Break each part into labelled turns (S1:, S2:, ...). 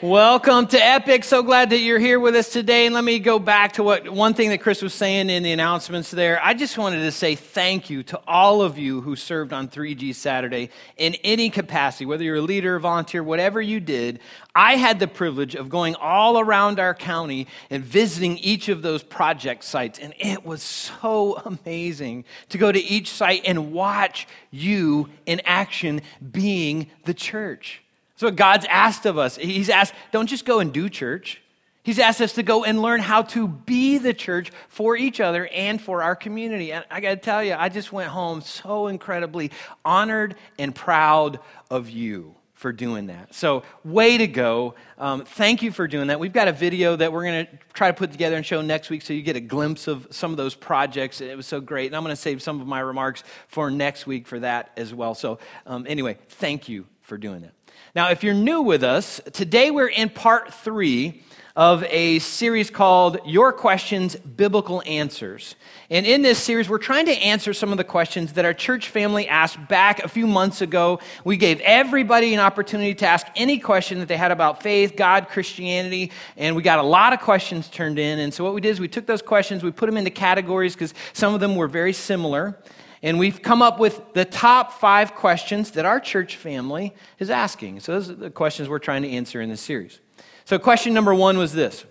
S1: Welcome to Epic. So glad that you're here with us today. And let me go back to what one thing that Chris was saying in the announcements there. I just wanted to say thank you to all of you who served on 3G Saturday in any capacity, whether you're a leader, a volunteer, whatever you did. I had the privilege of going all around our county and visiting each of those project sites. And it was so amazing to go to each site and watch you in action being the church. So, what God's asked of us. He's asked, don't just go and do church. He's asked us to go and learn how to be the church for each other and for our community. And I got to tell you, I just went home so incredibly honored and proud of you for doing that. So, way to go. Um, thank you for doing that. We've got a video that we're going to try to put together and show next week so you get a glimpse of some of those projects. It was so great. And I'm going to save some of my remarks for next week for that as well. So, um, anyway, thank you for doing that. Now, if you're new with us, today we're in part three of a series called Your Questions, Biblical Answers. And in this series, we're trying to answer some of the questions that our church family asked back a few months ago. We gave everybody an opportunity to ask any question that they had about faith, God, Christianity, and we got a lot of questions turned in. And so, what we did is we took those questions, we put them into categories because some of them were very similar. And we've come up with the top five questions that our church family is asking. So, those are the questions we're trying to answer in this series. So, question number one was this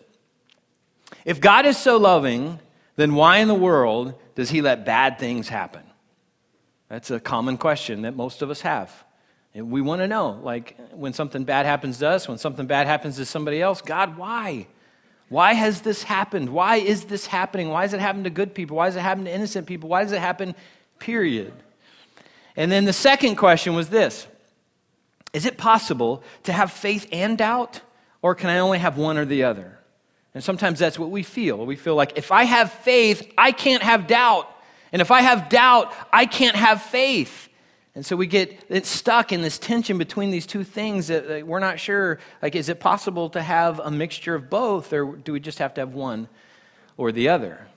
S1: If God is so loving, then why in the world does he let bad things happen? That's a common question that most of us have. And we want to know, like, when something bad happens to us, when something bad happens to somebody else, God, why? Why has this happened? Why is this happening? Why does it happen to good people? Why does it happen to innocent people? Why does it happen period. And then the second question was this Is it possible to have faith and doubt, or can I only have one or the other? And sometimes that's what we feel. We feel like if I have faith, I can't have doubt. And if I have doubt, I can't have faith. And so we get stuck in this tension between these two things that we're not sure like is it possible to have a mixture of both or do we just have to have one or the other?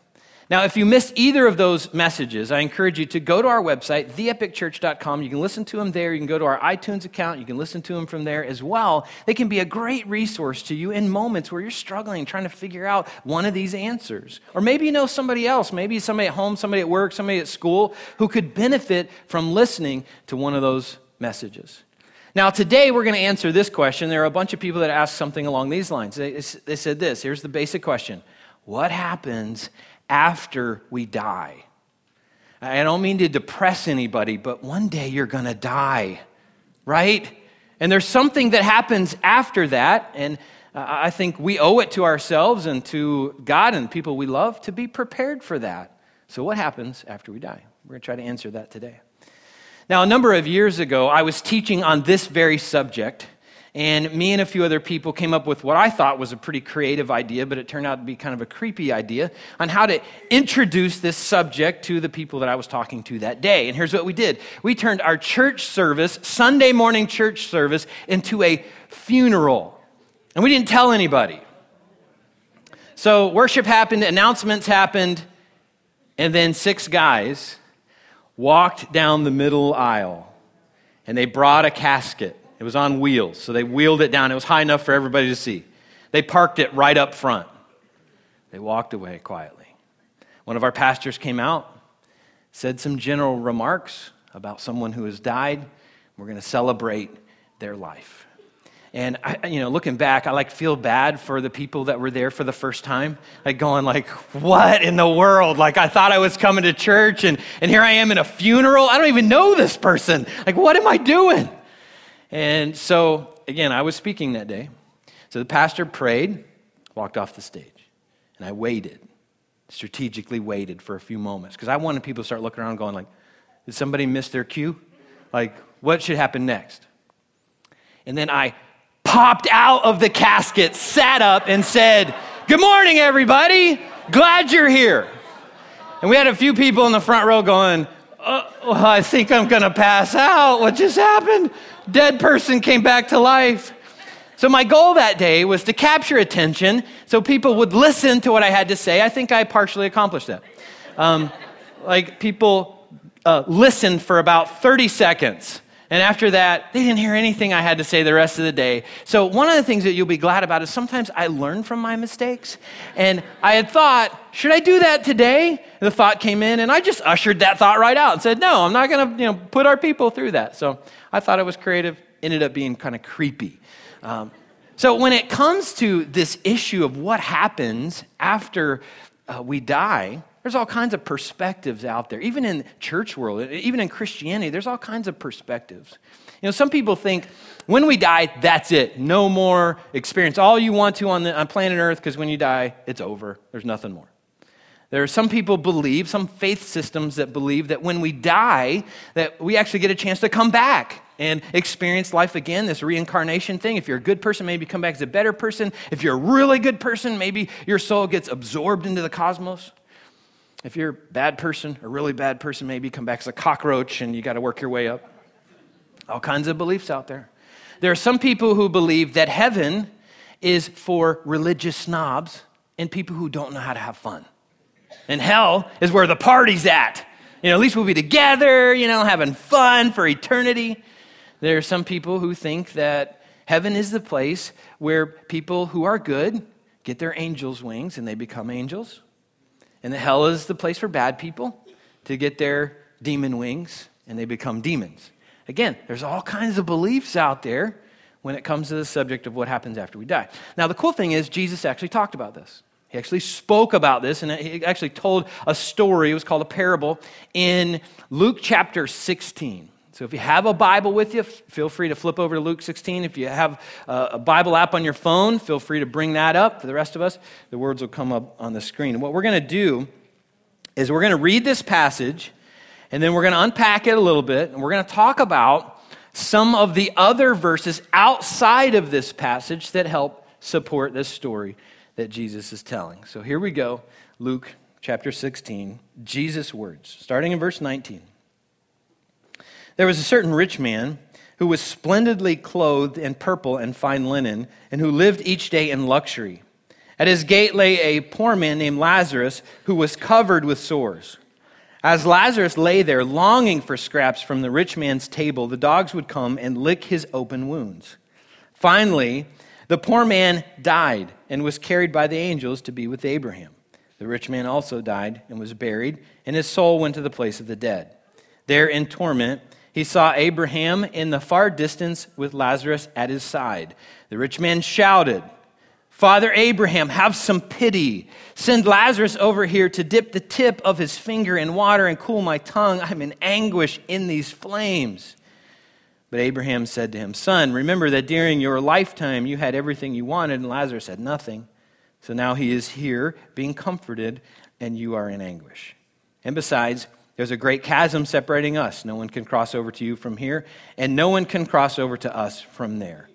S1: Now, if you missed either of those messages, I encourage you to go to our website, theepicchurch.com. You can listen to them there. You can go to our iTunes account. You can listen to them from there as well. They can be a great resource to you in moments where you're struggling, trying to figure out one of these answers. Or maybe you know somebody else, maybe somebody at home, somebody at work, somebody at school who could benefit from listening to one of those messages. Now, today we're going to answer this question. There are a bunch of people that asked something along these lines. They, they said this here's the basic question What happens after we die. I don't mean to depress anybody, but one day you're going to die, right? And there's something that happens after that, and I think we owe it to ourselves and to God and people we love to be prepared for that. So, what happens after we die? We're going to try to answer that today. Now, a number of years ago, I was teaching on this very subject and me and a few other people came up with what I thought was a pretty creative idea, but it turned out to be kind of a creepy idea on how to introduce this subject to the people that I was talking to that day. And here's what we did we turned our church service, Sunday morning church service, into a funeral. And we didn't tell anybody. So worship happened, announcements happened, and then six guys walked down the middle aisle and they brought a casket it was on wheels, so they wheeled it down. It was high enough for everybody to see. They parked it right up front. They walked away quietly. One of our pastors came out, said some general remarks about someone who has died. We're going to celebrate their life. And I, you know, looking back, I like feel bad for the people that were there for the first time, like going like, "What in the world?" Like I thought I was coming to church, and and here I am in a funeral. I don't even know this person. Like, what am I doing? And so, again, I was speaking that day. So the pastor prayed, walked off the stage, and I waited, strategically waited for a few moments because I wanted people to start looking around going like, did somebody miss their cue? Like, what should happen next? And then I popped out of the casket, sat up, and said, Good morning, everybody. Glad you're here. And we had a few people in the front row going, uh, well, I think I'm going to pass out. What just happened? Dead person came back to life. So, my goal that day was to capture attention so people would listen to what I had to say. I think I partially accomplished that. Um, like, people uh, listened for about 30 seconds And after that, they didn't hear anything I had to say the rest of the day. So, one of the things that you'll be glad about is sometimes I learn from my mistakes. And I had thought, should I do that today? And the thought came in, and I just ushered that thought right out and said, no, I'm not going to you know, put our people through that. So, I thought it was creative, ended up being kind of creepy. Um, so, when it comes to this issue of what happens after uh, we die, there's all kinds of perspectives out there. Even in church world, even in Christianity, there's all kinds of perspectives. You know, some people think when we die, that's it. No more experience. All you want to on, the, on planet Earth, because when you die, it's over. There's nothing more. There are some people believe, some faith systems that believe that when we die, that we actually get a chance to come back and experience life again, this reincarnation thing. If you're a good person, maybe come back as a better person. If you're a really good person, maybe your soul gets absorbed into the cosmos. If you're a bad person, a really bad person, maybe come back as a cockroach and you got to work your way up. All kinds of beliefs out there. There are some people who believe that heaven is for religious snobs and people who don't know how to have fun. And hell is where the party's at. You know, at least we'll be together, you know, having fun for eternity. There are some people who think that heaven is the place where people who are good get their angel's wings and they become angels. And the hell is the place for bad people to get their demon wings and they become demons. Again, there's all kinds of beliefs out there when it comes to the subject of what happens after we die. Now, the cool thing is, Jesus actually talked about this. He actually spoke about this and he actually told a story. It was called a parable in Luke chapter 16. So if you have a Bible with you, feel free to flip over to Luke 16. If you have a Bible app on your phone, feel free to bring that up. For the rest of us, the words will come up on the screen. And what we're going to do is we're going to read this passage, and then we're going to unpack it a little bit, and we're going to talk about some of the other verses outside of this passage that help support this story that Jesus is telling. So here we go Luke chapter 16, Jesus' words, starting in verse 19. There was a certain rich man who was splendidly clothed in purple and fine linen, and who lived each day in luxury. At his gate lay a poor man named Lazarus, who was covered with sores. As Lazarus lay there, longing for scraps from the rich man's table, the dogs would come and lick his open wounds. Finally, the poor man died and was carried by the angels to be with Abraham. The rich man also died and was buried, and his soul went to the place of the dead. There in torment, he saw Abraham in the far distance with Lazarus at his side. The rich man shouted, Father Abraham, have some pity. Send Lazarus over here to dip the tip of his finger in water and cool my tongue. I'm in anguish in these flames. But Abraham said to him, Son, remember that during your lifetime you had everything you wanted, and Lazarus had nothing. So now he is here being comforted, and you are in anguish. And besides, there's a great chasm separating us. No one can cross over to you from here, and no one can cross over to us from there.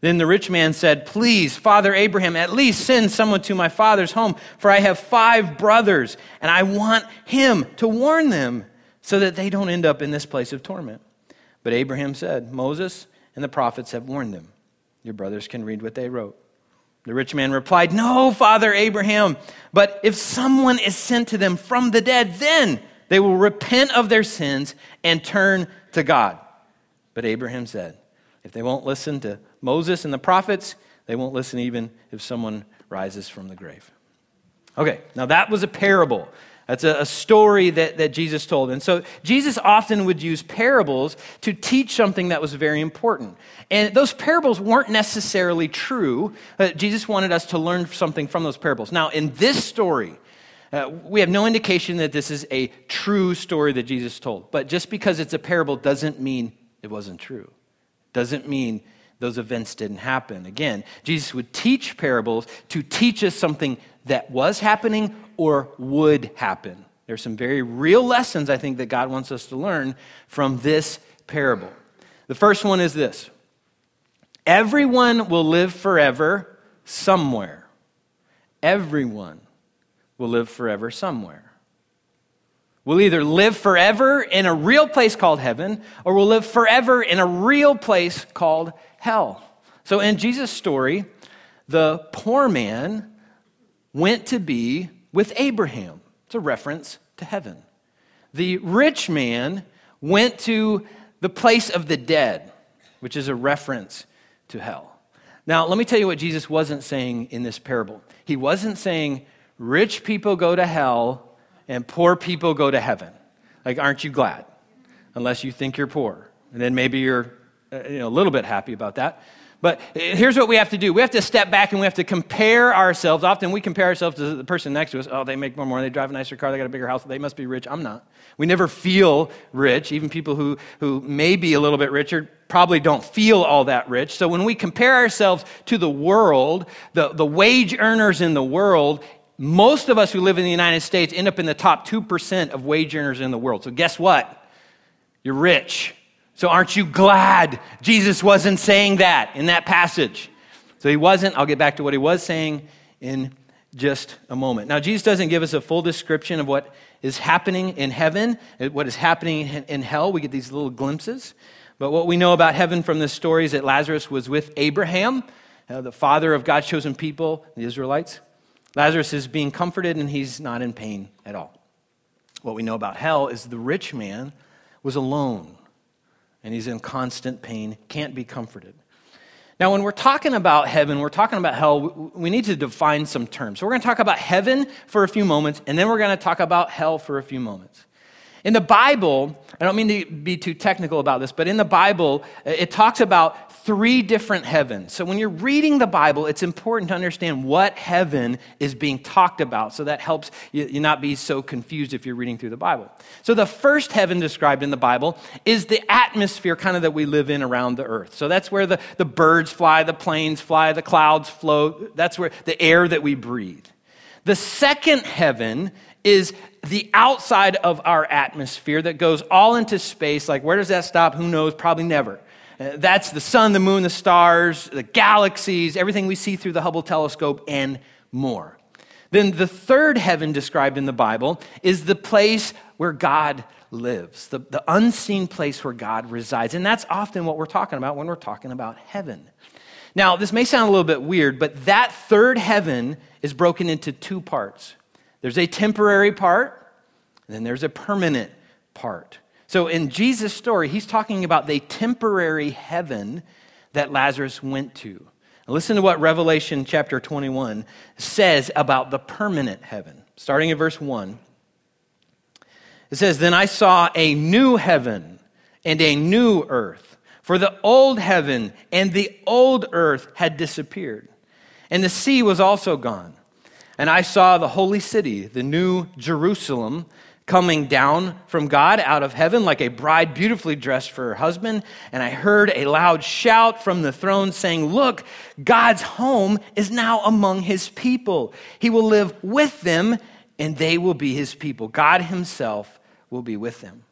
S1: Then the rich man said, Please, Father Abraham, at least send someone to my father's home, for I have five brothers, and I want him to warn them so that they don't end up in this place of torment. But Abraham said, Moses and the prophets have warned them. Your brothers can read what they wrote. The rich man replied, No, Father Abraham, but if someone is sent to them from the dead, then they will repent of their sins and turn to God. But Abraham said, if they won't listen to Moses and the prophets, they won't listen even if someone rises from the grave. Okay, now that was a parable. That's a, a, story that, that Jesus told. And so Jesus often would use parables to teach something that was very important. And those parables weren't necessarily true. Uh, Jesus wanted us to learn something from those parables. Now, in this story, uh, we have no indication that this is a true story that Jesus told. But just because it's a parable doesn't mean it wasn't true. Doesn't mean those events didn't happen. Again, Jesus would teach parables to teach us something that was happening or would happen. There's some very real lessons I think that God wants us to learn from this parable. The first one is this everyone will live forever somewhere. Everyone will live forever somewhere. We'll either live forever in a real place called heaven, or we'll live forever in a real place called hell. So in Jesus' story, the poor man went to be with Abraham. It's a reference to heaven. The rich man went to the place of the dead, which is a reference to hell. Now, let me tell you what Jesus wasn't saying in this parable. He wasn't saying rich people go to hell and poor people go to heaven. Like, aren't you glad? Unless you think you're poor. And then maybe you're uh, you know, a little bit happy about that. But here's what we have to do we have to step back and we have to compare ourselves. Often we compare ourselves to the person next to us. Oh, they make more money, they drive a nicer car, they got a bigger house, they must be rich. I'm not. We never feel rich. Even people who, who may be a little bit richer probably don't feel all that rich. So when we compare ourselves to the world, the, the wage earners in the world, most of us who live in the United States end up in the top 2% of wage earners in the world. So guess what? You're rich. So aren't you glad Jesus wasn't saying that in that passage? So he wasn't. I'll get back to what he was saying in just a moment. Now, Jesus doesn't give us a full description of what is happening in heaven, what is happening in hell. We get these little glimpses. But what we know about heaven from this story is that Lazarus was with Abraham, uh, the father of God's chosen people, the Israelites. Lazarus is being comforted and he's not in pain at all. What we know about hell is the rich man was alone and he's in constant pain, can't be comforted. Now, when we're talking about heaven, we're talking about hell, we need to define some terms. So, we're going to talk about heaven for a few moments, and then we're going to talk about hell for a few moments. In the Bible, I don't mean to be too technical about this, but in the Bible, uh, it talks about three different heavens. So when you're reading the Bible, it's important to understand what heaven is being talked about. So that helps you not be so confused if you're reading through the Bible. So the first heaven described in the Bible is the atmosphere kind of that we live in around the earth. So that's where the, the birds fly, the planes fly, the clouds float. That's where the air that we breathe. The second heaven is the outside of our atmosphere that goes all into space. Like, where does that stop? Who knows? Probably never. Uh, that's the sun, the moon, the stars, the galaxies, everything we see through the Hubble telescope, and more. Then the third heaven described in the Bible is the place where God lives, the, the unseen place where God resides. And that's often what we're talking about when we're talking about heaven. Now, this may sound a little bit weird, but that third heaven is broken into two parts. There's a temporary part, and then there's a permanent part. So in Jesus' story, he's talking about the temporary heaven that Lazarus went to. Now listen to what Revelation chapter 21 says about the permanent heaven. Starting in verse 1, it says, Then I saw a new heaven and a new earth, for the old heaven and the old earth had disappeared, and the sea was also gone. And I saw the holy city, the new Jerusalem, coming down from God out of heaven like a bride beautifully dressed for her husband. And I heard a loud shout from the throne saying, Look, God's home is now among his people. He will live with them, and they will be his people. God himself will be with them.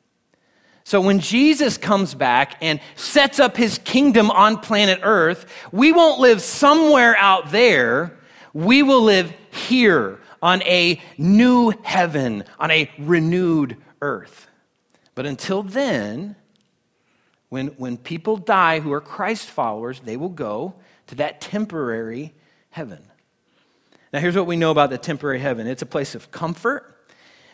S1: So when Jesus comes back and sets up his kingdom on planet Earth, we won't live somewhere out there. We will live here on a new heaven, on a renewed earth. But until then, when, when people die who are Christ followers, they will go to that temporary heaven. Now, here's what we know about the temporary heaven it's a place of comfort,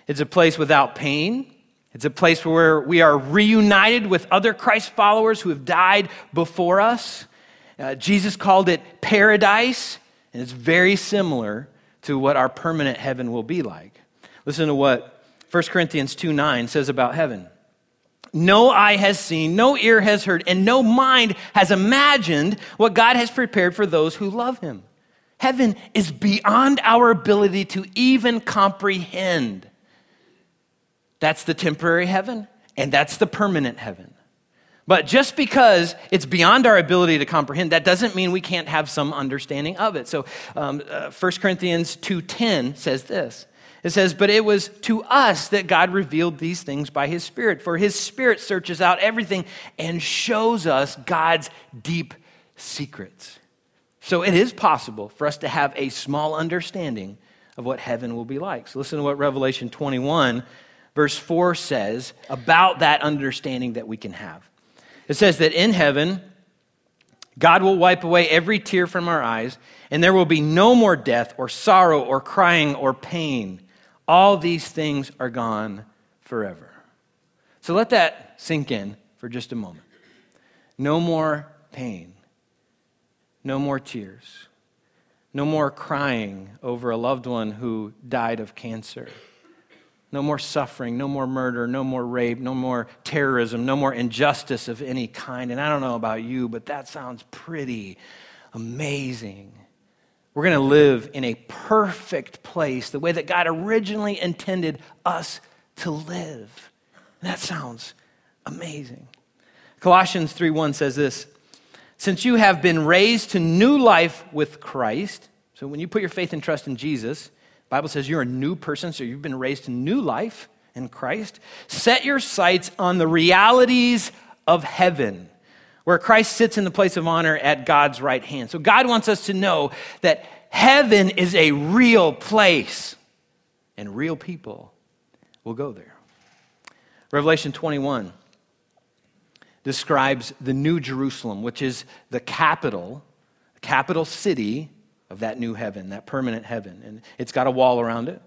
S1: it's a place without pain, it's a place where we are reunited with other Christ followers who have died before us. Uh, Jesus called it paradise, and it's very similar to what our permanent heaven will be like. Listen to what 1 Corinthians 2 9 says about heaven. No eye has seen, no ear has heard, and no mind has imagined what God has prepared for those who love him. Heaven is beyond our ability to even comprehend. That's the temporary heaven, and that's the permanent heaven. But just because it's beyond our ability to comprehend, that doesn't mean we can't have some understanding of it. So um, uh, 1 Corinthians 2.10 says this. It says, But it was to us that God revealed these things by his Spirit. For his Spirit searches out everything and shows us God's deep secrets. So it is possible for us to have a small understanding of what heaven will be like. So listen to what Revelation 21, verse 4 says about that understanding that we can have. It says that in heaven, God will wipe away every tear from our eyes, and there will be no more death or sorrow or crying or pain. All these things are gone forever. So let that sink in for just a moment. No more pain. No more tears. No more crying over a loved one who died of cancer. No more suffering, no more murder, no more rape, no more terrorism, no more injustice of any kind. And I don't know about you, but that sounds pretty amazing. We're going to live in a perfect place, the way that God originally intended us to live. That sounds amazing. Colossians 3:1 says this, since you have been raised to new life with Christ, so when you put your faith and trust in Jesus, Bible says you're a new person, so you've been raised to new life in Christ. Set your sights on the realities of heaven, where Christ sits in the place of honor at God's right hand. So God wants us to know that heaven is a real place, and real people will go there. Revelation 21 describes the New Jerusalem, which is the capital, capital city of that new heaven, that permanent heaven. And it's got a wall around it.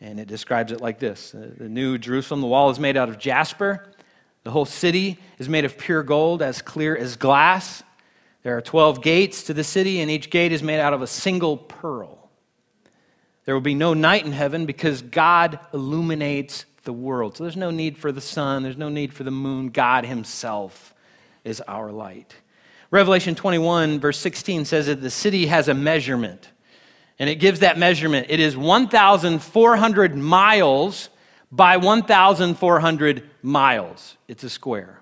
S1: And it describes it like this uh, The new Jerusalem, the wall is made out of jasper. The whole city is made of pure gold, as clear as glass. There are 12 gates to the city, and each gate is made out of a single pearl. There will be no night in heaven because God illuminates the world. So there's no need for the sun, there's no need for the moon. God Himself is our light. Revelation 21, verse 16 says that the city has a measurement, and it gives that measurement. It is 1,400 miles by 1,400 miles. It's a square.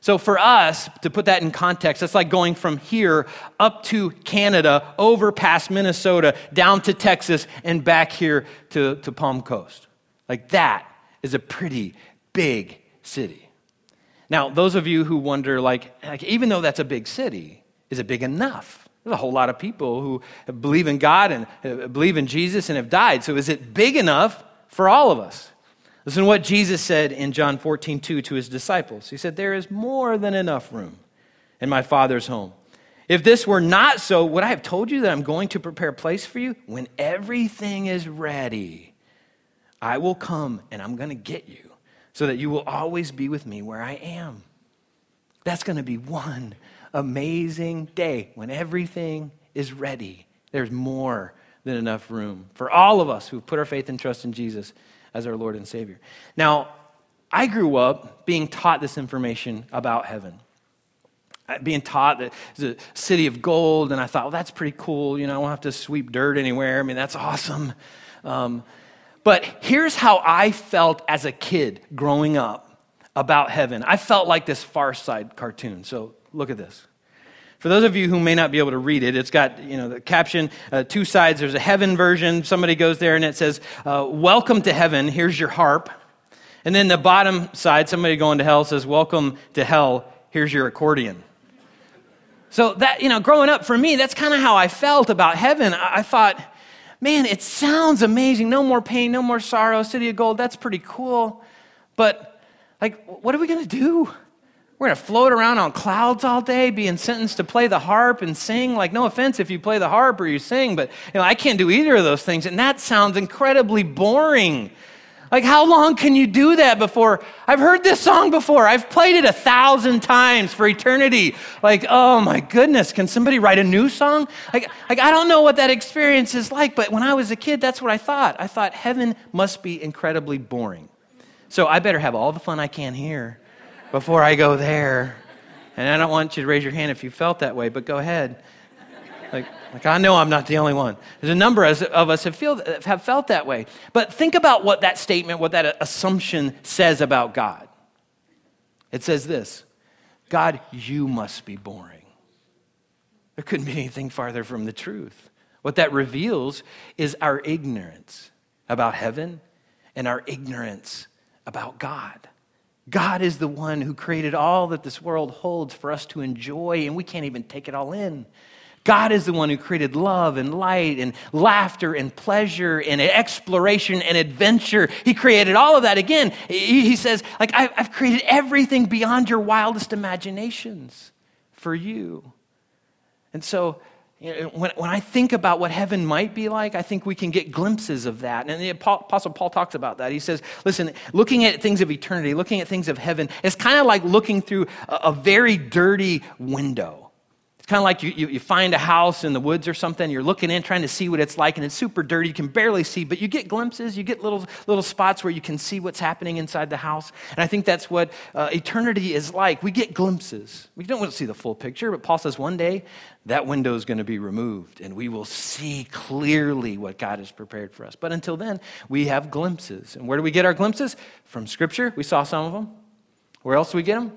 S1: So, for us, to put that in context, that's like going from here up to Canada, over past Minnesota, down to Texas, and back here to, to Palm Coast. Like that is a pretty big city. Now, those of you who wonder, like, like, even though that's a big city, is it big enough? There's a whole lot of people who believe in God and uh, believe in Jesus and have died. So is it big enough for all of us? Listen to what Jesus said in John 14, 2 to his disciples. He said, There is more than enough room in my Father's home. If this were not so, would I have told you that I'm going to prepare a place for you? When everything is ready, I will come and I'm going to get you so that you will always be with me where I am. That's going to be one amazing day when everything is ready. There's more than enough room for all of us who put our faith and trust in Jesus as our Lord and Savior. Now, I grew up being taught this information about heaven. Being taught that it's a city of gold, and I thought, well, that's pretty cool. You know, I won't have to sweep dirt anywhere. I mean, that's awesome. Um, but here's how I felt as a kid growing up about heaven. I felt like this Far Side cartoon. So look at this. For those of you who may not be able to read it, it's got you know the caption, uh, two sides. There's a heaven version. Somebody goes there and it says, uh, "Welcome to heaven. Here's your harp." And then the bottom side, somebody going to hell says, "Welcome to hell. Here's your accordion." So that you know, growing up for me, that's kind of how I felt about heaven. I, I thought man, it sounds amazing. No more pain, no more sorrow, city of gold. That's pretty cool. But, like, what are we going to do? We're going to float around on clouds all day, being sentenced to play the harp and sing. Like, no offense if you play the harp or you sing, but you know, I can't do either of those things. And that sounds incredibly boring. Like, how long can you do that before? I've heard this song before. I've played it a thousand times for eternity. Like, oh my goodness, can somebody write a new song? Like, like, I don't know what that experience is like, but when I was a kid, that's what I thought. I thought heaven must be incredibly boring. So I better have all the fun I can here before I go there. And I don't want you to raise your hand if you felt that way, but go ahead. Like, I know I'm not the only one. There's a number of us have, feel, have felt that way. But think about what that statement, what that assumption says about God. It says this God, you must be boring. There couldn't be anything farther from the truth. What that reveals is our ignorance about heaven and our ignorance about God. God is the one who created all that this world holds for us to enjoy, and we can't even take it all in. God is the one who created love and light and laughter and pleasure and exploration and adventure. He created all of that. Again, he says, like, I've created everything beyond your wildest imaginations for you. And so when, when I think about what heaven might be like, I think we can get glimpses of that. And the Apostle Paul talks about that. He says, listen, looking at things of eternity, looking at things of heaven, it's kind of like looking through a, a very dirty window. It's kind of like you, you, you, find a house in the woods or something, you're looking in trying to see what it's like, and it's super dirty, you can barely see, but you get glimpses, you get little, little spots where you can see what's happening inside the house. And I think that's what uh, eternity is like. We get glimpses. We don't want to see the full picture, but Paul says one day that window is going to be removed, and we will see clearly what God has prepared for us. But until then, we have glimpses. And where do we get our glimpses? From Scripture. We saw some of them. Where else do we get them?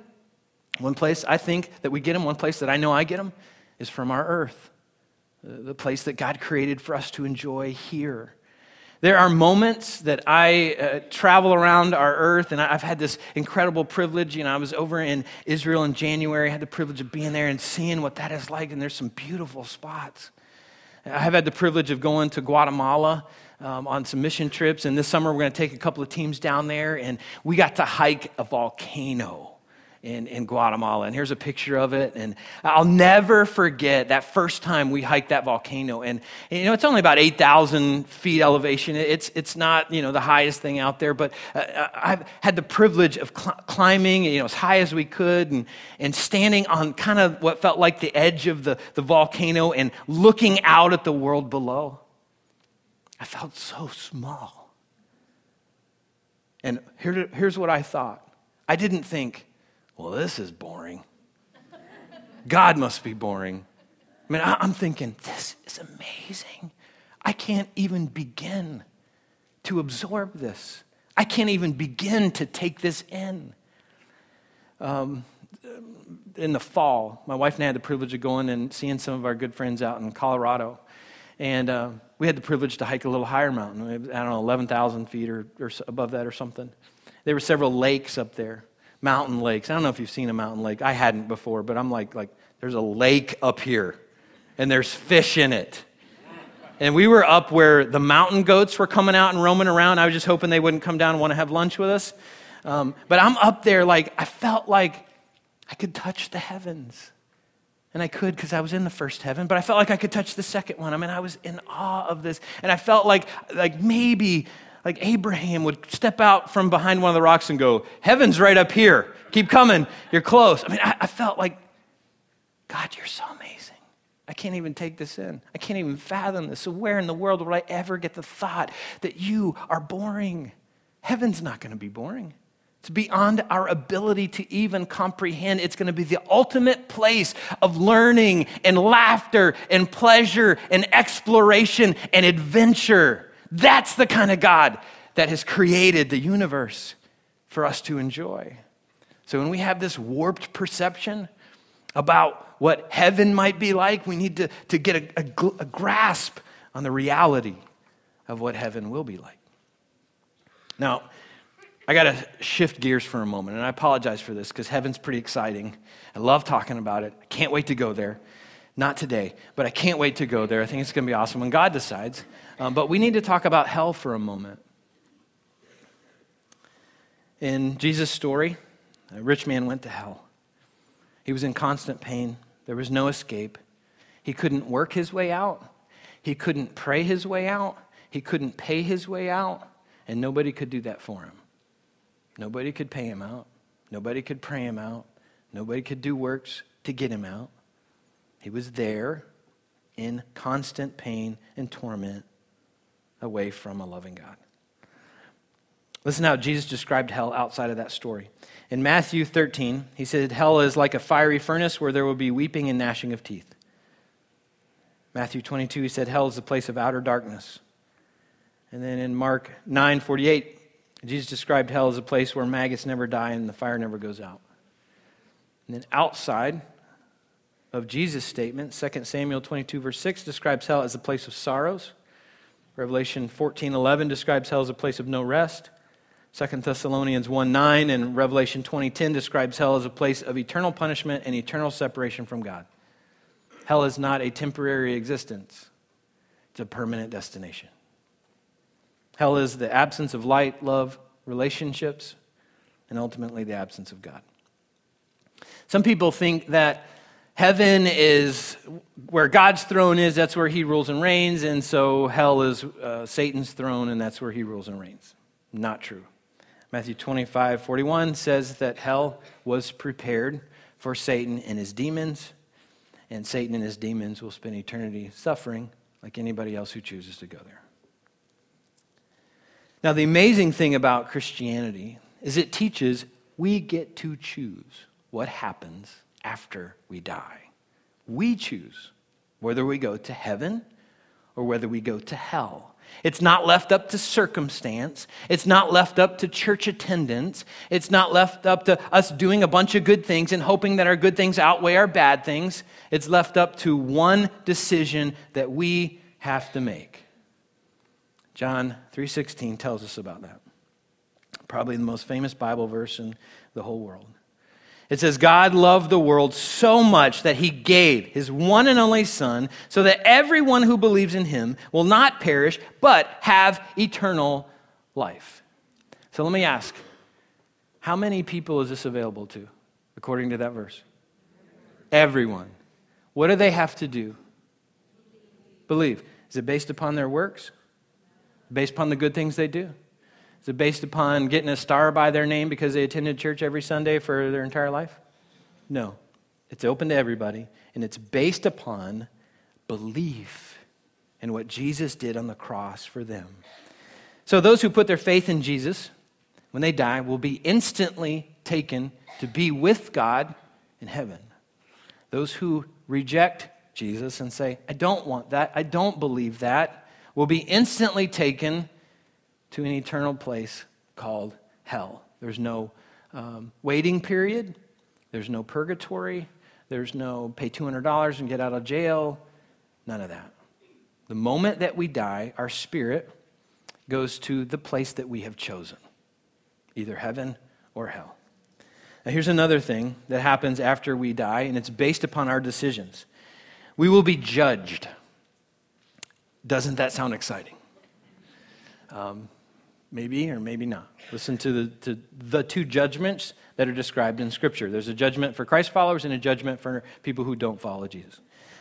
S1: One place I think that we get them, one place that I know I get them, is from our earth, the place that God created for us to enjoy here. There are moments that I uh, travel around our earth, and I've had this incredible privilege. You know, I was over in Israel in January, I had the privilege of being there and seeing what that is like, and there's some beautiful spots. I have had the privilege of going to Guatemala um, on some mission trips, and this summer we're going to take a couple of teams down there, and we got to hike a volcano in, in Guatemala. And here's a picture of it. And I'll never forget that first time we hiked that volcano. And, you know, it's only about 8,000 feet elevation. It's, it's not, you know, the highest thing out there, but uh, I've had the privilege of cl- climbing, you know, as high as we could and, and standing on kind of what felt like the edge of the, the volcano and looking out at the world below. I felt so small. And here, here's what I thought I didn't think, well, this is boring. God must be boring. I mean, I'm thinking, this is amazing. I can't even begin to absorb this. I can't even begin to take this in. Um, in the fall, my wife and I had the privilege of going and seeing some of our good friends out in Colorado. And uh, we had the privilege to hike a little higher mountain. I don't know, 11,000 feet or, or above that or something. There were several lakes up there mountain lakes. I don't know if you've seen a mountain lake. I hadn't before, but I'm like, like there's a lake up here, and there's fish in it. And we were up where the mountain goats were coming out and roaming around. I was just hoping they wouldn't come down and want to have lunch with us. Um, but I'm up there, like, I felt like I could touch the heavens. And I could because I was in the first heaven, but I felt like I could touch the second one. I mean, I was in awe of this. And I felt like, like maybe like Abraham would step out from behind one of the rocks and go, Heaven's right up here. Keep coming. You're close. I mean, I, I felt like, God, you're so amazing. I can't even take this in. I can't even fathom this. So, where in the world would I ever get the thought that you are boring? Heaven's not going to be boring. It's beyond our ability to even comprehend. It's going to be the ultimate place of learning and laughter and pleasure and exploration and adventure. That's the kind of God that has created the universe for us to enjoy. So when we have this warped perception about what heaven might be like, we need to, to get a, a, a grasp on the reality of what heaven will be like. Now, I got to shift gears for a moment, and I apologize for this because heaven's pretty exciting. I love talking about it. I can't wait to go there. Not today, but I can't wait to go there. I think it's going to be awesome when God decides. Um, but we need to talk about hell for a moment. In Jesus' story, a rich man went to hell. He was in constant pain, there was no escape. He couldn't work his way out, he couldn't pray his way out, he couldn't pay his way out, and nobody could do that for him. Nobody could pay him out, nobody could pray him out, nobody could do works to get him out. He was there in constant pain and torment away from a loving God. Listen how Jesus described hell outside of that story. In Matthew 13, he said, Hell is like a fiery furnace where there will be weeping and gnashing of teeth. Matthew 22, he said, Hell is the place of outer darkness. And then in Mark 9 48, Jesus described hell as a place where maggots never die and the fire never goes out. And then outside of Jesus' statement, 2 Samuel 22, verse 6, describes hell as a place of sorrows Revelation 14:11 describes hell as a place of no rest. 2 Thessalonians 1 9 and Revelation 20:10 describes hell as a place of eternal punishment and eternal separation from God. Hell is not a temporary existence, it's a permanent destination. Hell is the absence of light, love, relationships, and ultimately the absence of God. Some people think that heaven is where God's throne is, that's where he rules and reigns, and so hell is uh, Satan's throne, and that's where he rules and reigns. Not true. Matthew 25, 41 says that hell was prepared for Satan and his demons, and Satan and his demons will spend eternity suffering like anybody else who chooses to go there. Now, the amazing thing about Christianity is it teaches we get to choose what happens after we die. We choose whether we go to heaven or whether we go to hell. It's not left up to circumstance. It's not left up to church attendance. It's not left up to us doing a bunch of good things and hoping that our good things outweigh our bad things. It's left up to one decision that we have to make. John 3:16 tells us about that. Probably the most famous Bible verse in the whole world. It says, God loved the world so much that he gave his one and only Son so that everyone who believes in him will not perish, but have eternal life. So let me ask how many people is this available to, according to that verse? Everyone. What do they have to do? Believe. Is it based upon their works? Based upon the good things they do? Is it based upon getting a star by their name because they attended church every Sunday for their entire life? No. It's open to everybody, and it's based upon belief in what Jesus did on the cross for them. So, those who put their faith in Jesus, when they die, will be instantly taken to be with God in heaven. Those who reject Jesus and say, I don't want that, I don't believe that, will be instantly taken to an eternal place called hell. There's no um, waiting period, there's no purgatory, there's no pay $200 and get out of jail, none of that. The moment that we die, our spirit goes to the place that we have chosen, either heaven or hell. Now, here's another thing that happens after we die, and it's based upon our decisions. We will be judged. Doesn't that sound exciting? Um, Maybe or maybe not. Listen to the, to the two judgments that are described in Scripture there's a judgment for Christ followers and a judgment for people who don't follow Jesus.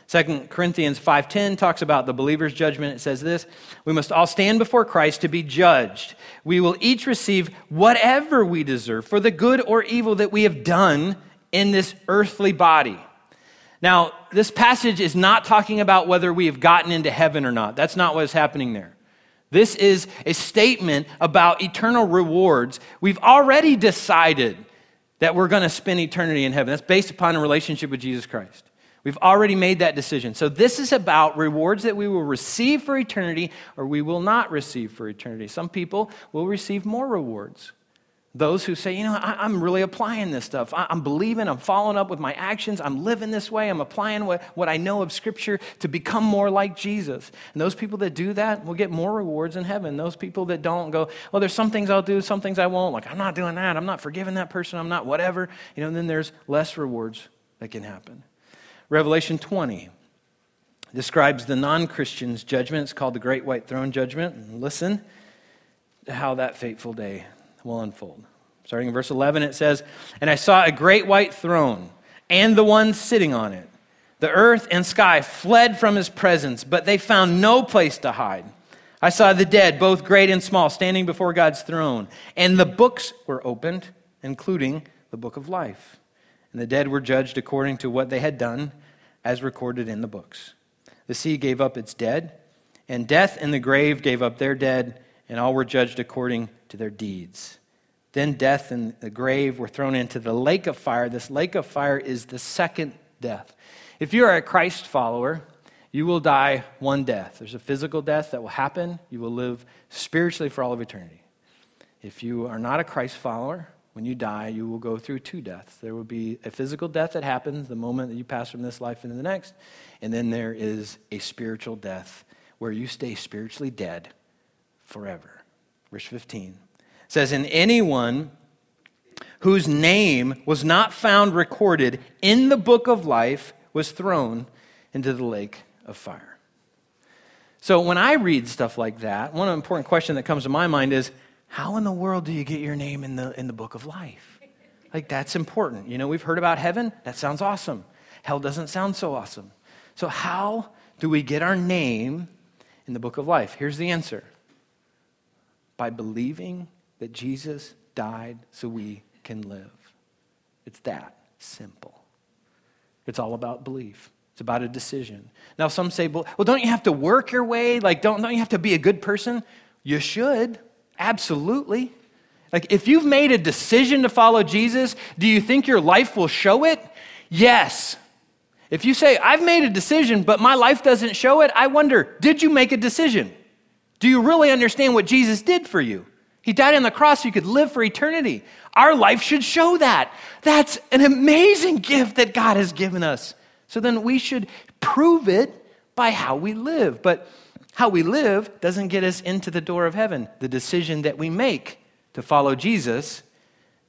S1: 2 Corinthians 5:10 talks about the believer's judgment. It says this, we must all stand before Christ to be judged. We will each receive whatever we deserve for the good or evil that we have done in this earthly body. Now, this passage is not talking about whether we have gotten into heaven or not. That's not what is happening there. This is a statement about eternal rewards. We've already decided that we're going to spend eternity in heaven. That's based upon a relationship with Jesus Christ. We've already made that decision. So, this is about rewards that we will receive for eternity or we will not receive for eternity. Some people will receive more rewards. Those who say, you know, I, am really applying this stuff. I, am believing, I'm following up with my actions, I'm living this way, I'm applying what, what I know of Scripture to become more like Jesus. And those people that do that will get more rewards in heaven. Those people that don't go, well, there's some things I'll do, some things I won't. Like, I'm not doing that, I'm not forgiving that person, I'm not whatever. You know, And then there's less rewards that can happen. Revelation 20 describes the non Christian's judgment. It's called the Great White Throne Judgment. And listen to how that fateful day will unfold. Starting in verse 11, it says, And I saw a great white throne and the one sitting on it. The earth and sky fled from his presence, but they found no place to hide. I saw the dead, both great and small, standing before God's throne, and the books were opened, including the book of life. And the dead were judged according to what they had done, as recorded in the books. The sea gave up its dead, and death and the grave gave up their dead, and all were judged according to their deeds. Then death and the grave were thrown into the lake of fire. This lake of fire is the second death. If you are a Christ follower, you will die one death. There's a physical death that will happen. You will live spiritually for all of eternity. If you are not a Christ follower, when you die, you will go through two deaths. There will be a physical death that happens the moment that you pass from this life into the next, and then there is a spiritual death where you stay spiritually dead forever. Verse 15 says, And anyone whose name was not found recorded in the book of life was thrown into the lake of fire. So when I read stuff like that, one important question that comes to my mind is how in the world do you get your name in the, in the book of life? Like, that's important. You know, we've heard about heaven. That sounds awesome. Hell doesn't sound so awesome. So, how do we get our name in the book of life? Here's the answer by believing that Jesus died so we can live. It's that simple. It's all about belief. It's about a decision. Now, some say, well, don't you have to work your way? Like, don't, don't you have to be a good person? You should, absolutely. Like, if you've made a decision to follow Jesus, do you think your life will show it? Yes. If you say, I've made a decision, but my life doesn't show it, I wonder, did you make a decision? Do you really understand what Jesus did for you? He died on the cross so you could live for eternity. Our life should show that. That's an amazing gift that God has given us. So then we should prove it by how we live. But how we live doesn't get us into the door of heaven. The decision that we make to follow Jesus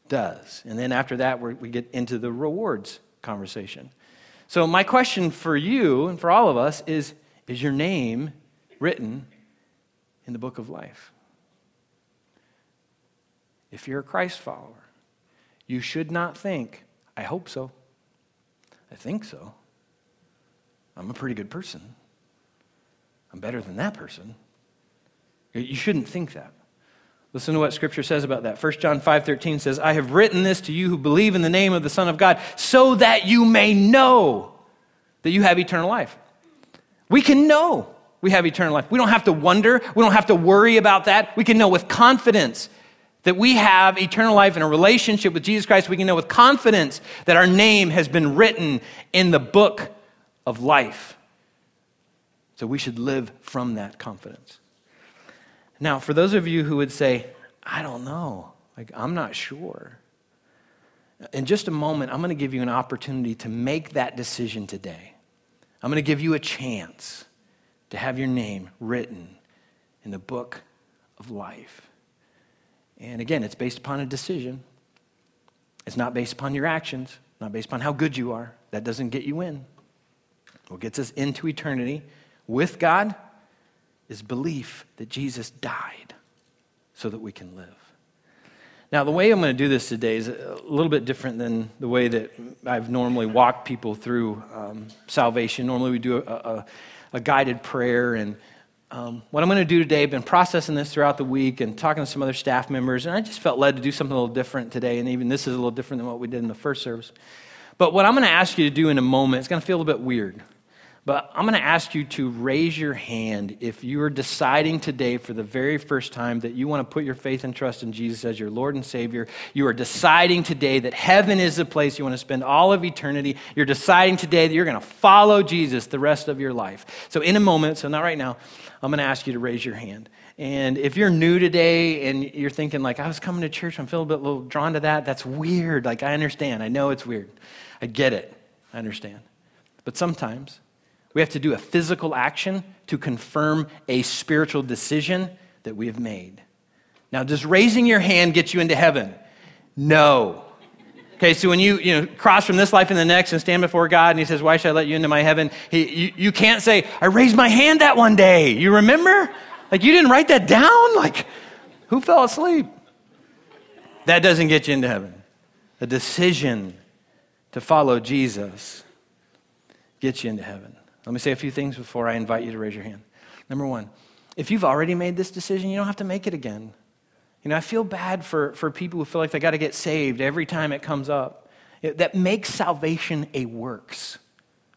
S1: does. And then after that, we get into the rewards conversation. So, my question for you and for all of us is Is your name written in the book of life? If you're a Christ follower, you should not think, I hope so. I think so. I'm a pretty good person. I'm better than that person. You shouldn't think that. Listen to what scripture says about that. 1 John 5:13 says, "I have written this to you who believe in the name of the Son of God, so that you may know that you have eternal life." We can know we have eternal life. We don't have to wonder, we don't have to worry about that. We can know with confidence that we have eternal life in a relationship with Jesus Christ. We can know with confidence that our name has been written in the book of life. So we should live from that confidence. Now, for those of you who would say, I don't know, like, I'm not sure. In just a moment, I'm going to give you an opportunity to make that decision today. I'm going to give you a chance to have your name written in the book of life. And again, it's based upon a decision. It's not based upon your actions, not based upon how good you are. That doesn't get you in. What gets us into eternity with God is belief that Jesus died so that we can live. Now, the way I'm going to do this today is a little bit different than the way that I've normally walked people through um, salvation. Normally, we do a, a, a guided prayer. And um, what I'm going to do today, I've been processing this throughout the week and talking to some other staff members, and I just felt led to do something a little different today. And even this is a little different than what we did in the first service. But what I'm going to ask you to do in a moment, it's going to feel a little bit weird. But I'm going to ask you to raise your hand if you are deciding today for the very first time that you want to put your faith and trust in Jesus as your Lord and Savior. You are deciding today that heaven is the place you want to spend all of eternity. You're deciding today that you're going to follow Jesus the rest of your life. So, in a moment, so not right now, I'm going to ask you to raise your hand. And if you're new today and you're thinking, like, I was coming to church, I'm feeling a bit little drawn to that, that's weird. Like, I understand. I know it's weird. I get it. I understand. But sometimes, we have to do a physical action to confirm a spiritual decision that we have made. Now, does raising your hand get you into heaven? No. Okay, so when you, you know, cross from this life and the next and stand before God and He says, Why should I let you into my heaven? He, you, you can't say, I raised my hand that one day. You remember? Like, you didn't write that down? Like, who fell asleep? That doesn't get you into heaven. The decision to follow Jesus gets you into heaven. Let me say a few things before I invite you to raise your hand. Number one, if you've already made this decision, you don't have to make it again. You know, I feel bad for, for people who feel like they got to get saved every time it comes up. It, that makes salvation a works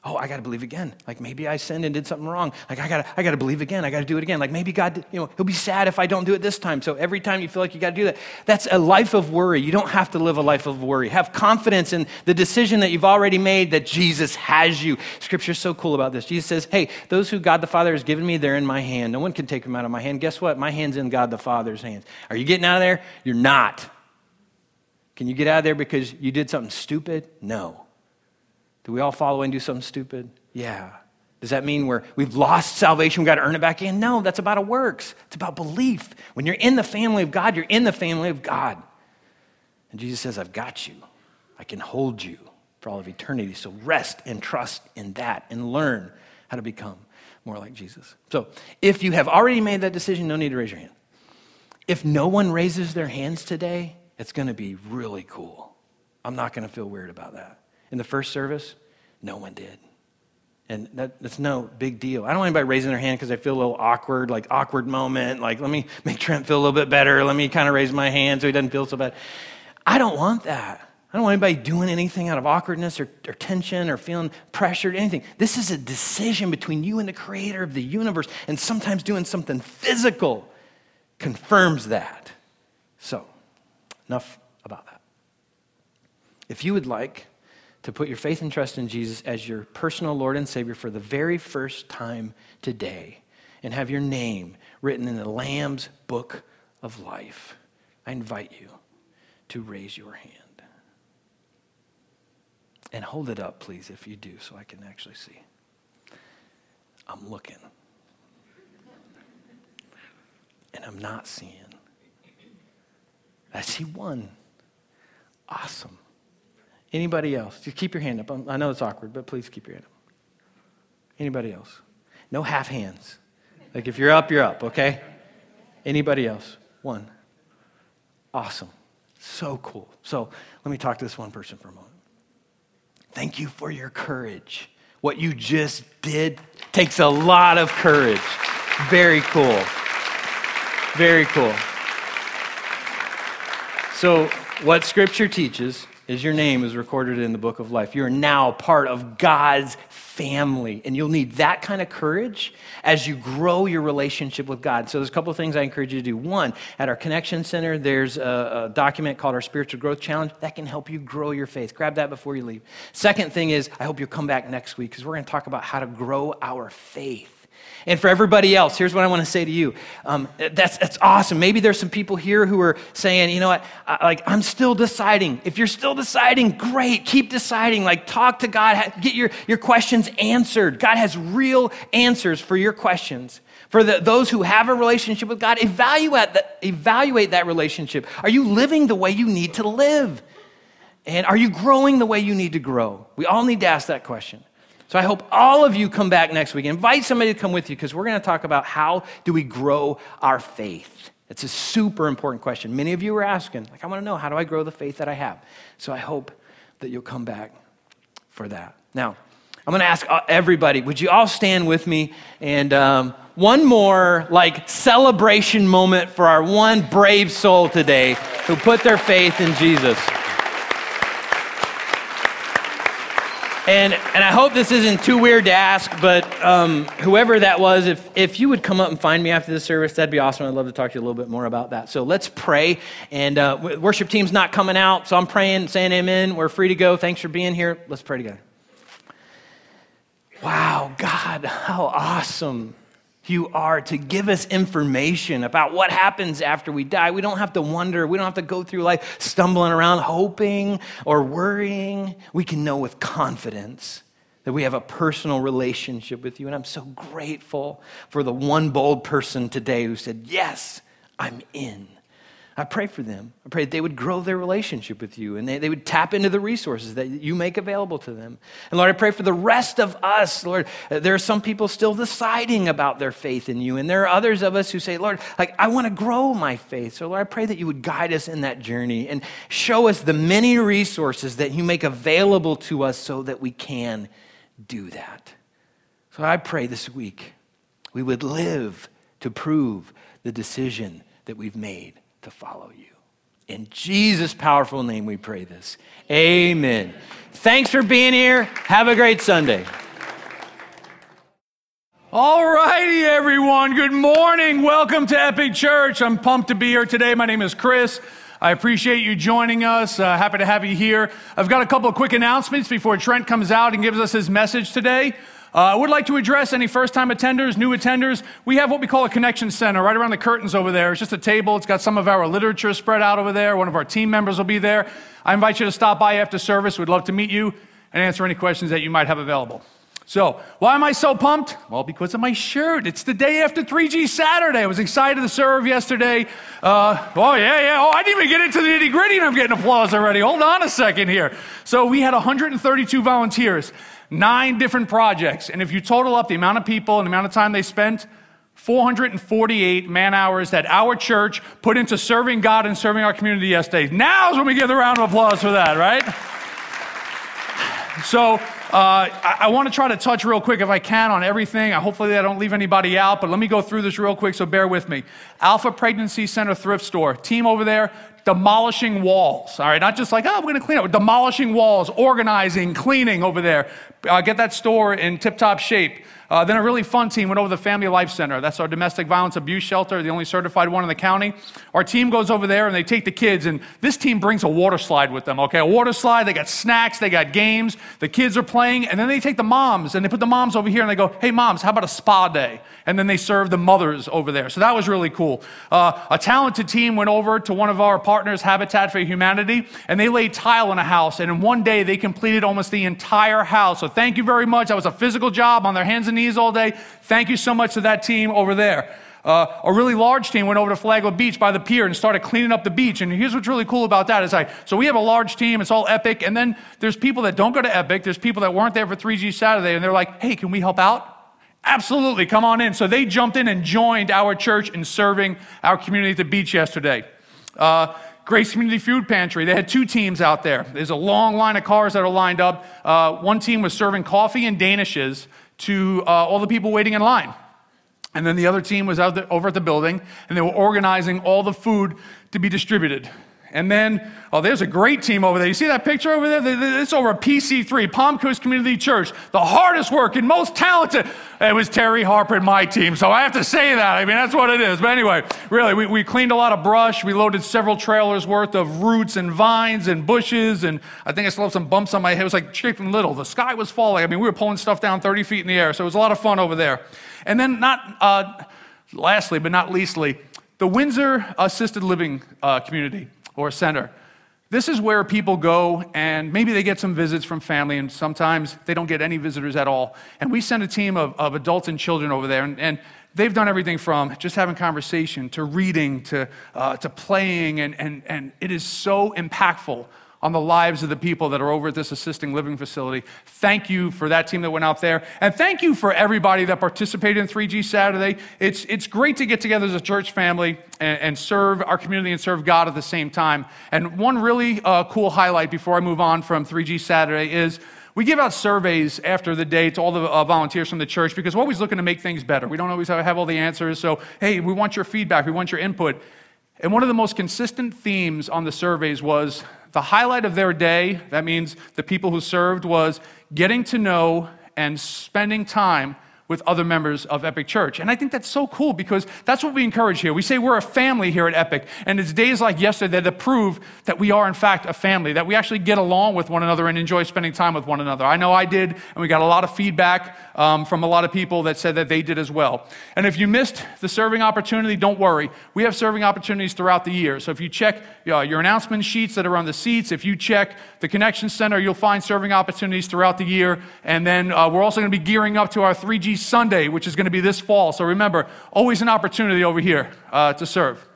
S1: oh i got to believe again. Like maybe i sinned and did something wrong. Like i got to i got to believe again. I got to do it again. Like maybe god you know he'll be sad if i don't do it this time. So every time you feel like you got to do that that's a life of worry. You don't have to live a life of worry. Have confidence in the decision that you've already made that jesus has you. Scripture's so cool about this. Jesus says hey those who god the father has given me they're in my hand. No one can take them out of my hand. Guess what? My hand's in god the father's hands. Are you getting out of there? You're not. Can you get out of there because you did something stupid? No do we all follow and do something stupid? Yeah. Does that mean we're, we've lost salvation, we've got to earn it back in? No, that's about works. It's about belief. When you're in the family of God, you're in the family of God. And Jesus says, I've got you. I can hold you for all of eternity. So rest and trust in that and learn how to become more like Jesus. So if you have already made that decision, no need to raise your hand. If no one raises their hands today, it's going to be really cool. I'm not going to feel weird about that. In the first service, no one did. And that, that's no big deal. I don't want anybody raising their hand because I feel a little awkward, like awkward moment. Like, let me make Trent feel a little bit better. Let me kind of raise my hand so he doesn't feel so bad. I don't want that. I don't want anybody doing anything out of awkwardness or, or, tension or feeling pressured, anything. This is a decision between you and the creator of the universe. And sometimes doing something physical confirms that. So, enough about that. If you would like to put your faith and trust in Jesus as your personal Lord and Savior for the very first time today and have your name written in the Lamb's book of life, I invite you to raise your hand. And hold it up, please, if you do, so I can actually see. I'm looking. And I'm not seeing. I see one. Awesome. Anybody else? Just keep your hand up. I know it's awkward, but please keep your hand up. Anybody else? No half hands. Like if you're up, you're up, okay? Anybody else? One. Awesome. So cool. So let me talk to this one person for a moment. Thank you for your courage. What you just did takes a lot of courage. Very cool. Very cool. So, what scripture teaches is your name is recorded in the book of life. You're now part of God's family. And you'll need that kind of courage as you grow your relationship with God. So, there's a couple of things I encourage you to do. One, at our Connection Center, there's a, a document called our Spiritual Growth Challenge that can help you grow your faith. Grab that before you leave. Second thing is, I hope you'll come back next week because we're going to talk about how to grow our faith. And for everybody else, here's what I want to say to you. Um, that's, that's awesome. Maybe there's some people here who are saying, you know what, I, like, I'm still deciding. If you're still deciding, great, keep deciding. Like, talk to God, get your, your questions answered. God has real answers for your questions. For the, those who have a relationship with God, evaluate, evaluate that relationship. Are you living the way you need to live? And are you growing the way you need to grow? We all need to ask that question. So I hope all of you come back next week. Invite somebody to come with you because we're going to talk about how do we grow our faith. It's a super important question. Many of you are asking, like, I want to know, how do I grow the faith that I have? So I hope that you'll come back for that. Now, I'm going to ask uh, everybody, would you all stand with me? And um, one more, like, celebration moment for our one brave soul today who put their faith in Jesus. And, and I hope this isn't too weird to ask, but um, whoever that was, if, if you would come up and find me after the service, that'd be awesome. I'd love to talk to you a little bit more about that. So let's pray. And uh, worship team's not coming out, so I'm praying, saying amen. We're free to go. Thanks for being here. Let's pray together. Wow, God, how awesome you are to give us information about what happens after we die. We don't have to wonder. We don't have to go through life stumbling around, hoping or worrying. We can know with confidence that we have a personal relationship with you. And I'm so grateful for the one bold person today who said, Yes, I'm in. I pray for them. I pray that they would grow their relationship with you and they, they would tap into the resources that you make available to them. And Lord, I pray for the rest of us. Lord, uh, there are some people still deciding about their faith in you. And there are others of us who say, Lord, like, I want to grow my faith. So, Lord, I pray that you would guide us in that journey and show us the many resources that you make available to us so that we can do that. So I pray this week we would live to prove the decision that we've made to follow you. In Jesus' powerful name, we pray this. Amen. Thanks for being here. Have a great Sunday.
S2: All righty, everyone. Good morning. Welcome to Epic Church. I'm pumped to be here today. My name is Chris. I appreciate you joining us. Uh, happy to have you here. I've got a couple of quick announcements before Trent comes out and gives us his message today. Uh, I would like to address any first time attenders, new attenders. We have what we call a connection center right around the curtains over there. It's just a table. It's got some of our literature spread out over there. One of our team members will be there. I invite you to stop by after service. We'd love to meet you and answer any questions that you might have available. So, why am I so pumped? Well, because of my shirt. It's the day after 3G Saturday. I was excited to serve yesterday. Uh, oh, yeah, yeah. Oh, I didn't even get into the nitty gritty and I'm getting applause already. Hold on a second here. So, we had 132 volunteers nine different projects. And if you total up the amount of people and the amount of time they spent, 448 man hours that our church put into serving God and serving our community yesterday. Now's when we give the round of applause for that, right? So uh, I, I want to try to touch real quick, if I can, on everything. Hopefully, I don't leave anybody out, but let me go through this real quick, so bear with me. Alpha Pregnancy Center Thrift Store, team over there, demolishing walls. All right, not just like, oh, we're going to clean up, demolishing walls, organizing, cleaning over there. Uh, get that store in tip top shape. Uh, then a really fun team went over to the Family Life Center. That's our domestic violence abuse shelter, the only certified one in the county. Our team goes over there and they take the kids, and this team brings a water slide with them, okay? A water slide, they got snacks, they got games, the kids are playing, and then they take the moms and they put the moms over here and they go, hey, moms, how about a spa day? And then they serve the mothers over there. So that was really cool. Uh, a talented team went over to one of our partners, Habitat for Humanity, and they laid tile in a house, and in one day they completed almost the entire house. So thank you very much. That was a physical job on their hands and knees all day. Thank you so much to that team over there. Uh, a really large team went over to Flagler Beach by the pier and started cleaning up the beach. And here's what's really cool about that is like, so we have a large team, it's all Epic, and then there's people that don't go to Epic, there's people that weren't there for 3G Saturday, and they're like, hey, can we help out? Absolutely, come on in. So they jumped in and joined our church in serving our community at the beach yesterday. Uh, Grace Community Food Pantry, they had two teams out there. There's a long line of cars that are lined up. Uh, one team was serving coffee and danishes to uh, all the people waiting in line. And then the other team was out over at the building, and they were organizing all the food to be distributed. And then, oh, there's a great team over there. You see that picture over there? It's over at PC3, Palm Coast Community Church, the hardest working, most talented. It was Terry Harper and my team, so I have to say that. I mean, that's what it is. But anyway, really, we, we cleaned a lot of brush. We loaded several trailers worth of roots and vines and bushes, and I think I still have some bumps on my head. It was like Chicken Little. The sky was falling. I mean, we were pulling stuff down 30 feet in the air, so it was a lot of fun over there. And then, not uh, lastly, but not leastly, the Windsor Assisted Living uh, Community or center. This is where people go and maybe they get some visits from family, and sometimes they don't get any visitors at all. And we send a team of, of adults and children over there, and, and they've done everything from just having conversation to reading to, uh, to playing, and, and, and it is so impactful on the lives of the people that are over at this assisting living facility. Thank you for that team that went out there. And thank you for everybody that participated in 3G Saturday. It's, it's great to get together as a church family and, and serve our community and serve God at the same time. And one really uh, cool highlight before I move on from 3G Saturday is we give out surveys after the day to all the uh, volunteers from the church because we're always looking to make things better. We don't always have, have all the answers. So, hey, we want your feedback, we want your input. And one of the most consistent themes on the surveys was the highlight of their day, that means the people who served, was getting to know and spending time with other members of Epic Church. And I think that's so cool because that's what we encourage here. We say we're a family here at Epic, and it's days like yesterday that prove that we are, in fact, a family, that we actually get along with one another and enjoy spending time with one another. I know I did, and we got a lot of feedback um, from a lot of people that said that they did as well. And if you missed the serving opportunity, don't worry. We have serving opportunities throughout the year. So if you check uh, your announcement sheets that are on the seats, if you check the Connection Center, you'll find serving opportunities throughout the year. And then uh, we're also going to be gearing up to our 3G Sunday, which is going to be this fall. So remember, always an opportunity over here uh, to serve.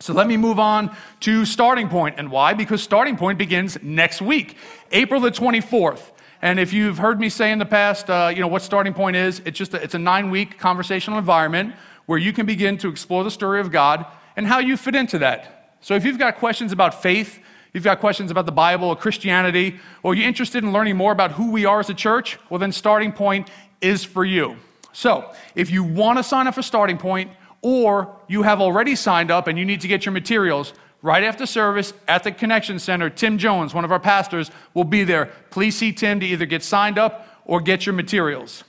S2: So let me move on to Starting Point. And why? Because Starting Point begins next week, April the 24th. And if you've heard me say in the past, uh, you know, what Starting Point is, it's just a, it's a nine-week conversational environment where you can begin to explore the story of God and how you fit into that. So if you've got questions about faith, you've got questions about the Bible or Christianity, or you're interested in learning more about who we are as a church, well, then Starting Point is for you. So, if you want to sign up for Starting Point, or you have already signed up and you need to get your materials, right after service at the Connection Center, Tim Jones, one of our pastors, will be there. Please see Tim to either get signed up or get your materials.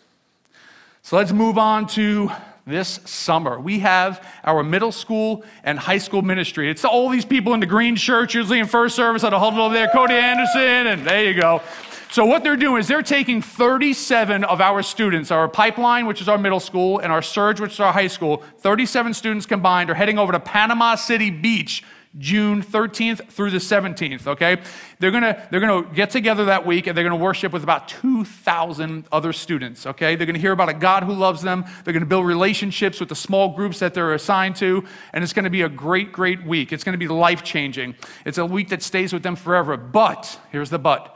S2: So let's move on to this summer. We have our middle school and high school ministry. It's all these people in the green shirts, usually in first service, that are huddled over there, Cody Anderson, and there you go. So, what they're doing is they're taking 37 of our students, our pipeline, which is our middle school, and our surge, which is our high school, 37 students combined are heading over to Panama City Beach June 13th through the 17th, okay? They're gonna, they're gonna get together that week and they're gonna worship with about 2,000 other students, okay? They're gonna hear about a God who loves them. They're gonna build relationships with the small groups that they're assigned to, and it's gonna be a great, great week. It's gonna be life changing. It's a week that stays with them forever. But, here's the but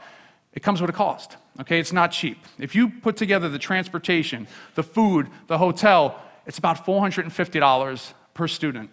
S2: it comes with a cost, okay? It's not cheap. If you put together the transportation, the food, the hotel, it's about $450 per student.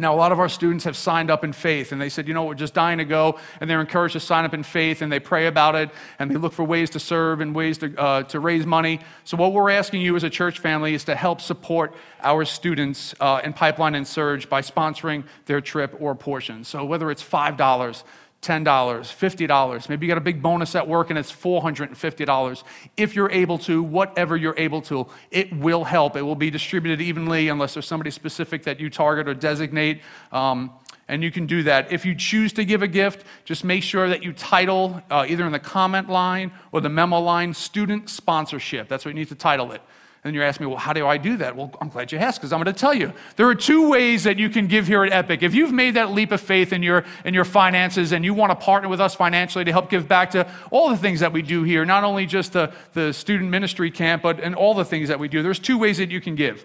S2: Now, a lot of our students have signed up in faith, and they said, you know, we're just dying to go, and they're encouraged to sign up in faith, and they pray about it, and they look for ways to serve and ways to, uh, to raise money. So, what we're asking you as a church family is to help support our students uh, in Pipeline and Surge by sponsoring their trip or portion. So, whether it's $5, $10, $50. Maybe you got a big bonus at work and it's $450. If you're able to, whatever you're able to, it will help. It will be distributed evenly unless there's somebody specific that you target or designate. Um, and you can do that. If you choose to give a gift, just make sure that you title uh, either in the comment line or the memo line student sponsorship. That's what you need to title it. And you're asking me, well, how do I do that? Well, I'm glad you asked because I'm going to tell you. There are two ways that you can give here at Epic. If you've made that leap of faith in your, in your finances and you want to partner with us financially to help give back to all the things that we do here, not only just the, the student ministry camp, but and all the things that we do, there's two ways that you can give.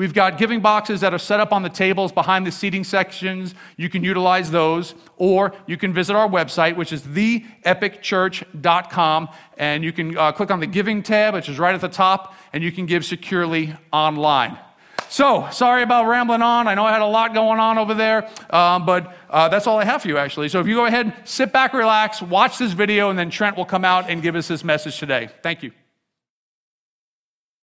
S2: We've got giving boxes that are set up on the tables behind the seating sections. You can utilize those, or you can visit our website, which is theepicchurch.com, and you can uh, click on the giving tab, which is right at the top, and you can give securely online. So, sorry about rambling on. I know I had a lot going on over there, um, but uh, that's all I have for you, actually. So, if you go ahead, sit back, relax, watch this video, and then Trent will come out and give us his message today. Thank you.